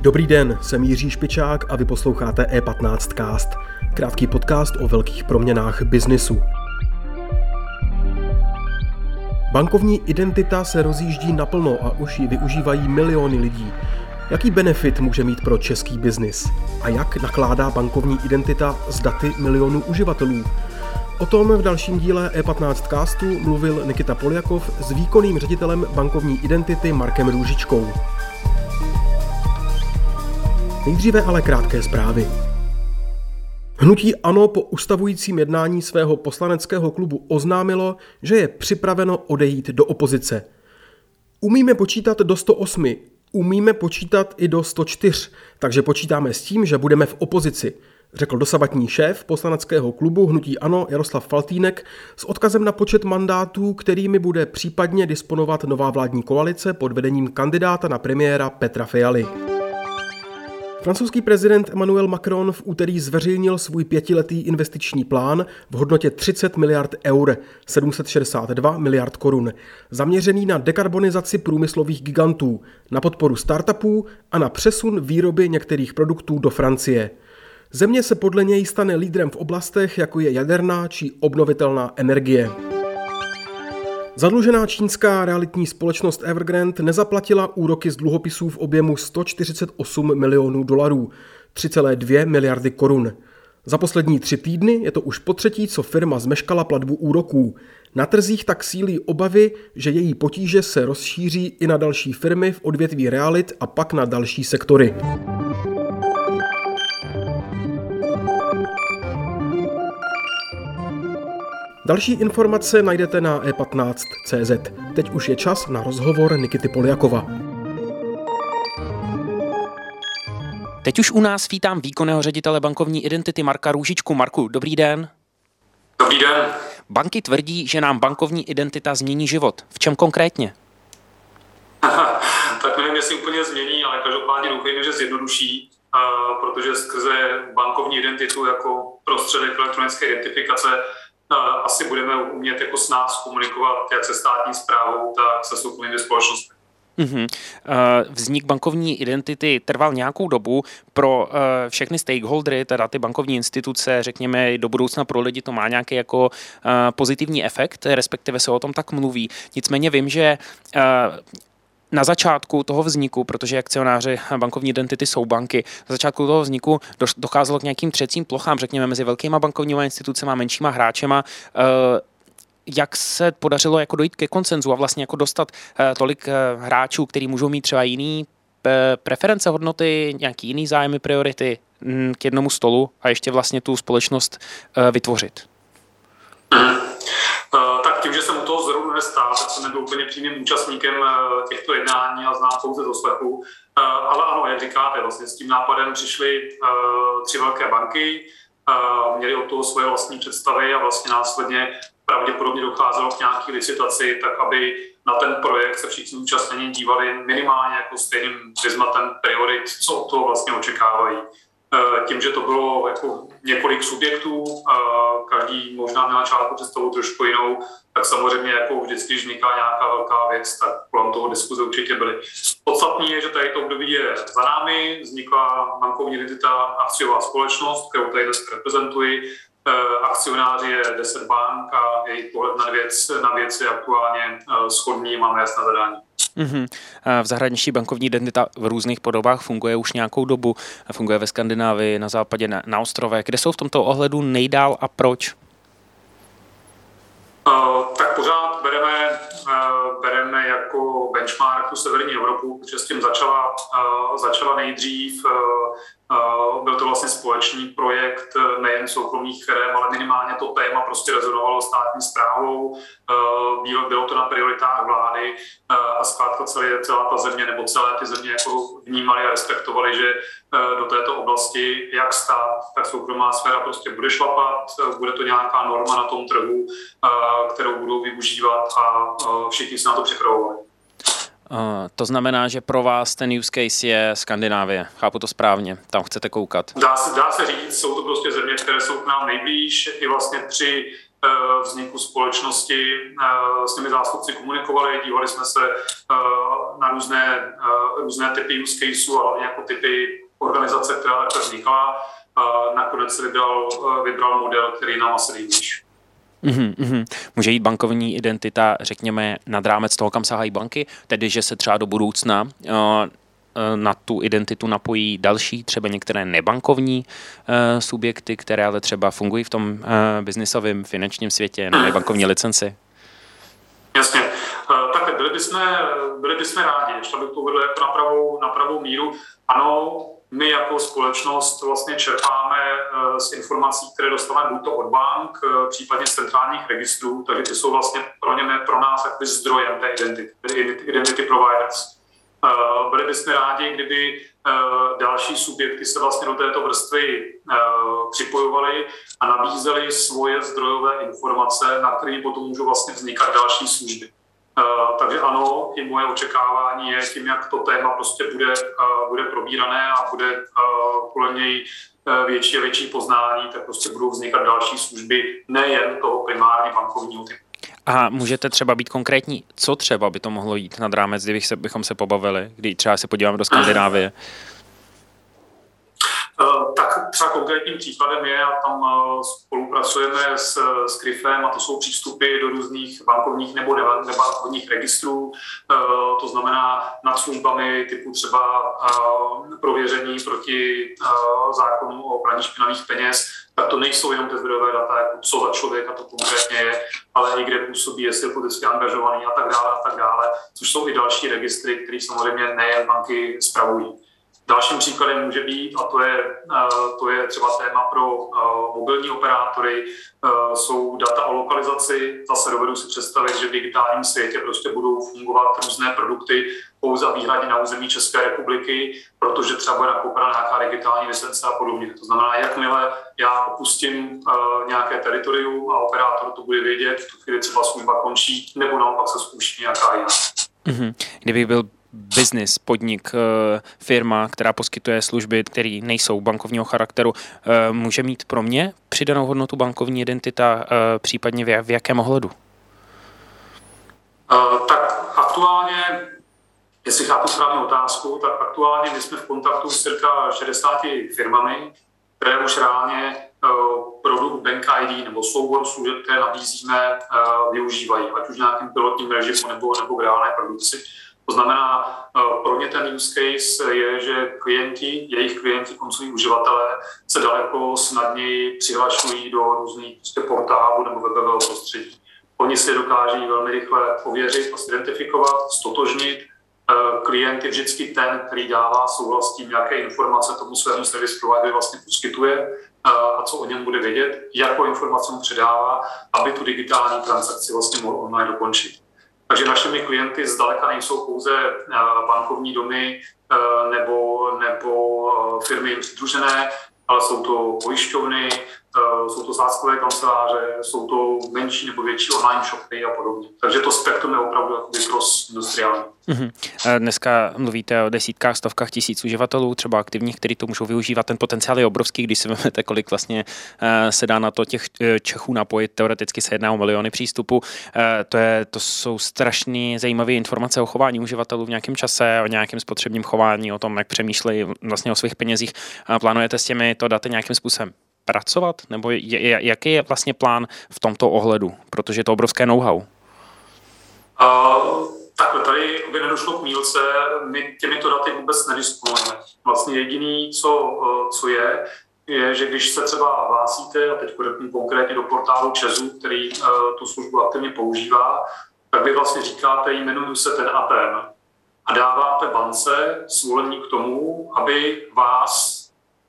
Dobrý den, jsem Jiří Špičák a vy posloucháte E15 Cast, krátký podcast o velkých proměnách biznisu. Bankovní identita se rozjíždí naplno a už ji využívají miliony lidí. Jaký benefit může mít pro český biznis? A jak nakládá bankovní identita s daty milionů uživatelů? O tom v dalším díle E15 castu mluvil Nikita Poljakov s výkonným ředitelem bankovní identity Markem Růžičkou. Nejdříve ale krátké zprávy. Hnutí ANO po ustavujícím jednání svého poslaneckého klubu oznámilo, že je připraveno odejít do opozice. Umíme počítat do 108, umíme počítat i do 104, takže počítáme s tím, že budeme v opozici, řekl dosavatní šéf poslaneckého klubu Hnutí Ano Jaroslav Faltýnek s odkazem na počet mandátů, kterými bude případně disponovat nová vládní koalice pod vedením kandidáta na premiéra Petra Fialy. Francouzský prezident Emmanuel Macron v úterý zveřejnil svůj pětiletý investiční plán v hodnotě 30 miliard eur, 762 miliard korun, zaměřený na dekarbonizaci průmyslových gigantů, na podporu startupů a na přesun výroby některých produktů do Francie. Země se podle něj stane lídrem v oblastech, jako je jaderná či obnovitelná energie. Zadlužená čínská realitní společnost Evergrande nezaplatila úroky z dluhopisů v objemu 148 milionů dolarů, 3,2 miliardy korun. Za poslední tři týdny je to už po třetí, co firma zmeškala platbu úroků. Na trzích tak sílí obavy, že její potíže se rozšíří i na další firmy v odvětví realit a pak na další sektory. Další informace najdete na e15.cz. Teď už je čas na rozhovor Nikity Poliakova. Teď už u nás vítám výkonného ředitele bankovní identity Marka Růžičku. Marku, dobrý den. Dobrý den. Banky tvrdí, že nám bankovní identita změní život. V čem konkrétně? tak nevím, jestli úplně změní, ale každopádně doufejme, že zjednoduší, protože skrze bankovní identitu jako prostředek elektronické identifikace asi budeme umět jako s nás komunikovat jak se státní zprávou, tak se soukromými společnostmi. Mm-hmm. Vznik bankovní identity trval nějakou dobu. Pro eh, všechny stakeholdery, teda ty bankovní instituce, řekněme, do budoucna pro lidi to má nějaký jako eh, pozitivní efekt, respektive se o tom tak mluví. Nicméně vím, že na začátku toho vzniku, protože akcionáři bankovní identity jsou banky, na začátku toho vzniku docházelo k nějakým třecím plochám, řekněme, mezi velkýma bankovními institucemi a menšíma hráčema. Eh, jak se podařilo jako dojít ke koncenzu a vlastně jako dostat eh, tolik eh, hráčů, kteří můžou mít třeba jiný preference, hodnoty, nějaký jiný zájmy, priority mm, k jednomu stolu a ještě vlastně tu společnost vytvořit? Tím, že jsem u toho zrovna nestál, tak jsem nebyl úplně přímým účastníkem eh, těchto jednání a znám pouze doslechu. Eh, ale ano, jak říkáte, vlastně s tím nápadem přišly eh, tři velké banky, měli od toho svoje vlastní představy a vlastně následně pravděpodobně docházelo k nějaké licitaci, tak aby na ten projekt se všichni účastnění dívali minimálně jako stejným prismatem priorit, co od toho vlastně očekávají. Eh, tím, že to bylo jako několik subjektů, každý možná měl začátku představu trošku jinou, tak samozřejmě jako vždycky, když vzniká nějaká velká věc, tak kolem toho diskuze určitě byly. Podstatní je, že tady to období je za námi, vznikla bankovní identita akciová společnost, kterou tady dnes reprezentuji. Eh, akcionáři je 10 bank a jejich pohled na věc, na věc je aktuálně eh, schodný, máme jasné zadání. Mm-hmm. V zahraničí bankovní identita v různých podobách funguje už nějakou dobu. Funguje ve Skandinávii, na západě, na, na ostrovech. Kde jsou v tomto ohledu nejdál a proč? Uh, tak pořád bereme, uh, bereme jako benchmark tu severní Evropu, protože s tím začala, uh, začala nejdřív. Byl to vlastně společný projekt nejen soukromých firm, ale minimálně to téma prostě rezonovalo státní zprávou. Bylo to na prioritách vlády a zkrátka celé, celá ta země nebo celé ty země jako vnímali a respektovali, že do této oblasti jak stát, tak soukromá sféra prostě bude šlapat, bude to nějaká norma na tom trhu, kterou budou využívat a všichni se na to připravovali. Uh, to znamená, že pro vás ten use case je Skandinávie. Chápu to správně, tam chcete koukat. Dá se, dá se říct, jsou to prostě země, které jsou k nám nejblíž. I vlastně tři vzniku společnosti s těmi zástupci komunikovali, dívali jsme se na různé, různé typy use caseů, ale hlavně jako typy organizace, která takhle vznikla. Nakonec se vybral, vybral model, který nám asi nejblíž. Mm-hmm, mm-hmm. Může jít bankovní identita, řekněme, nad rámec toho, kam sahají banky, tedy že se třeba do budoucna uh, na tu identitu napojí další, třeba některé nebankovní uh, subjekty, které ale třeba fungují v tom uh, biznisovém finančním světě, nemají bankovní licenci? Jasně. Takhle, byli bychom, byli bychom rádi, ještě bych to uvedl jako na pravou, na pravou míru. Ano, my jako společnost vlastně čerpáme eh, z informací, které dostáváme buď to od bank, eh, případně z centrálních registrů, takže ty jsou vlastně pro, ně, pro nás jakoby zdrojem té identity, identity providers. Eh, byli bychom rádi, kdyby další subjekty se vlastně do této vrstvy připojovaly a nabízely svoje zdrojové informace, na které potom můžou vlastně vznikat další služby. Eh, takže ano, i moje očekávání je tím, jak to téma prostě bude, eh, bude probírané a bude eh, kolem něj větší a větší poznání, tak prostě budou vznikat další služby, nejen toho primárně bankovního typu. A můžete třeba být konkrétní, co třeba by to mohlo jít nad rámec, kdybych se, bychom se pobavili, kdy třeba se podíváme do Skandinávie? Tak třeba konkrétním příkladem je, a tam eh, spolupracujeme s, s Kryfem, a to jsou přístupy do různých bankovních nebo nebankovních registrů, eh, to znamená nad službami typu třeba prověření proti zákonu o praní špinavých peněz, tak to nejsou jenom ty zdrojové data, jako co za člověka to konkrétně je, ale i kde působí, jestli je politicky angažovaný a tak dále a tak dále, což jsou i další registry, které samozřejmě nejen banky spravují. Dalším příkladem může být, a to je, to je třeba téma pro mobilní operátory, jsou data o lokalizaci. Zase dovedu si představit, že v digitálním světě prostě budou fungovat různé produkty pouze výhradně na území České republiky, protože třeba bude nakoupena nějaká digitální licence a podobně. To znamená, jakmile já opustím nějaké teritorium a operátor to bude vědět, v tu chvíli třeba služba končí, nebo naopak se spouští nějaká jiná. Mm-hmm. Kdybych byl business, podnik, eh, firma, která poskytuje služby, které nejsou bankovního charakteru, eh, může mít pro mě přidanou hodnotu bankovní identita, eh, případně v jakém ohledu? Tak aktuálně, jestli chápu správnou otázku, tak aktuálně my jsme v kontaktu s cirka 60 firmami, které už reálně produkt Bank ID nebo soubor služeb, které nabízíme, využívají, ať už nějakým pilotním režimu nebo, nebo v reálné produkci. To znamená, eh, pro ně ten use case je, že klienti, jejich klienti, koncoví uživatelé se daleko snadněji přihlašují do různých prostě portálů nebo webového prostředí. Oni si dokáží velmi rychle ověřit a identifikovat, stotožnit. Eh, klient je vždycky ten, který dává souhlas tím, jaké informace tomu svému service provider vlastně poskytuje eh, a co o něm bude vědět, jakou informaci mu předává, aby tu digitální transakci vlastně mohl online dokončit. Takže našimi klienty zdaleka nejsou pouze eh, bankovní domy eh, nebo, nebo eh, firmy přidružené, ale jsou to pojišťovny, jsou to záskové kanceláře, jsou to menší nebo větší online shopy a podobně. Takže to spektrum je opravdu cross-industriální. Mm-hmm. Dneska mluvíte o desítkách, stovkách tisíc uživatelů, třeba aktivních, kteří to můžou využívat. Ten potenciál je obrovský, když si vezmete, kolik vlastně se dá na to těch Čechů napojit. Teoreticky se jedná o miliony přístupů. To, je, to jsou strašně zajímavé informace o chování uživatelů v nějakém čase, o nějakém spotřebním chování, o tom, jak přemýšlejí vlastně o svých penězích. Plánujete s těmi to daty nějakým způsobem pracovat? Nebo je, jaký je vlastně plán v tomto ohledu? Protože je to obrovské know-how. Uh, takhle, tady, aby nedošlo k mílce, my těmito daty vůbec nedisponujeme. Vlastně jediný, co, co je, je, že když se třeba hlásíte, a teď konkrétně do portálu Česu, který uh, tu službu aktivně používá, tak vy vlastně říkáte, jmenuju se ten a ten. A dáváte bance svolení k tomu, aby vás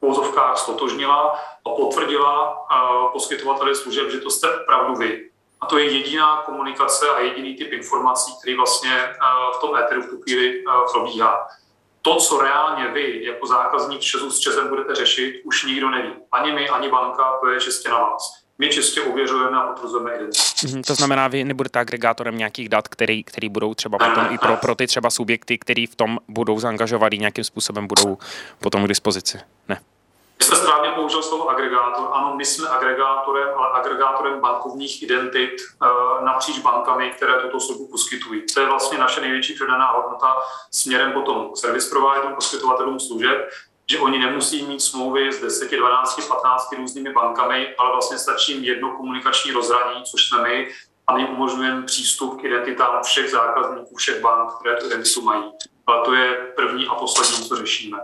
pouzovkách stotožnila a potvrdila poskytovateli služeb, že to jste opravdu vy. A to je jediná komunikace a jediný typ informací, který vlastně v tom éteru v tu chvíli probíhá. To, co reálně vy jako zákazník Česu s Česem budete řešit, už nikdo neví. Ani my, ani banka, to je čistě na vás my čistě ověřujeme a potvrzujeme identitu. Mm, to znamená, vy nebudete agregátorem nějakých dat, který, který budou třeba potom ne, i pro, pro ty třeba subjekty, který v tom budou zaangažovaní nějakým způsobem budou potom k dispozici. Vy jste správně použil slovo agregátor. Ano, my jsme agregátorem, ale agregátorem bankovních identit uh, napříč bankami, které tuto službu poskytují. To je vlastně naše největší předaná hodnota směrem potom k service providerům, poskytovatelům služeb, že oni nemusí mít smlouvy s 10, 12, 15 různými bankami, ale vlastně stačí jim jedno komunikační rozhraní, což jsme my, a my umožňujeme přístup k identitám všech zákazníků, všech bank, které tu identitu mají. Ale to je první a poslední, co řešíme.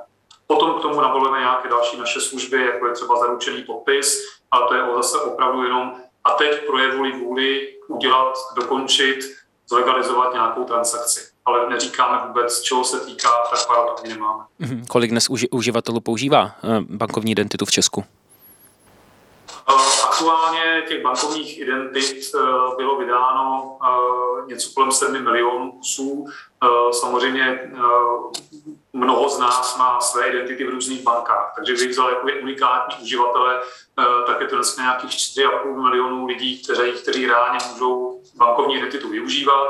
Potom k tomu navolíme nějaké další naše služby, jako je třeba zaručený podpis, ale to je zase opravdu jenom a teď projevuli vůli udělat, dokončit, zlegalizovat nějakou transakci. Ale neříkáme vůbec, čeho se týká, tak pár nemáme. Mhm. Kolik dnes uživatelů používá eh, bankovní identitu v Česku? Aktuálně těch bankovních identit eh, bylo vydáno eh, něco kolem 7 milionů kusů. Eh, samozřejmě mnoho z nás má své identity v různých bankách, takže bych vzal jako unikátní uživatele, tak je to dneska nějakých 4,5 milionů lidí, kteří, kteří reálně můžou bankovní identitu využívat.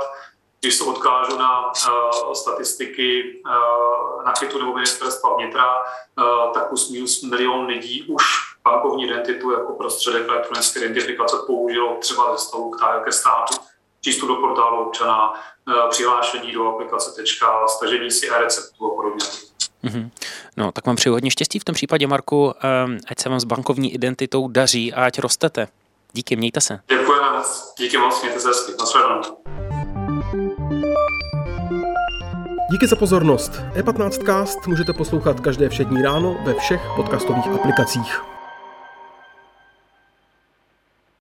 Když se odkážu na uh, statistiky uh, na KITu nebo ministerstva vnitra, uh, tak minus milion lidí už bankovní identitu jako prostředek elektronické identifikace použilo třeba ze stavu ke státu, přístup do portálu občana, eh, přihlášení do aplikace tečka, stažení si e-receptu a podobně. Mm-hmm. No, tak vám přeju hodně štěstí v tom případě, Marku, ehm, ať se vám s bankovní identitou daří a ať rostete. Díky, mějte se. Děkujeme. Díky moc, mějte se hezky. Nasledanou. Díky za pozornost. E15cast můžete poslouchat každé všední ráno ve všech podcastových aplikacích.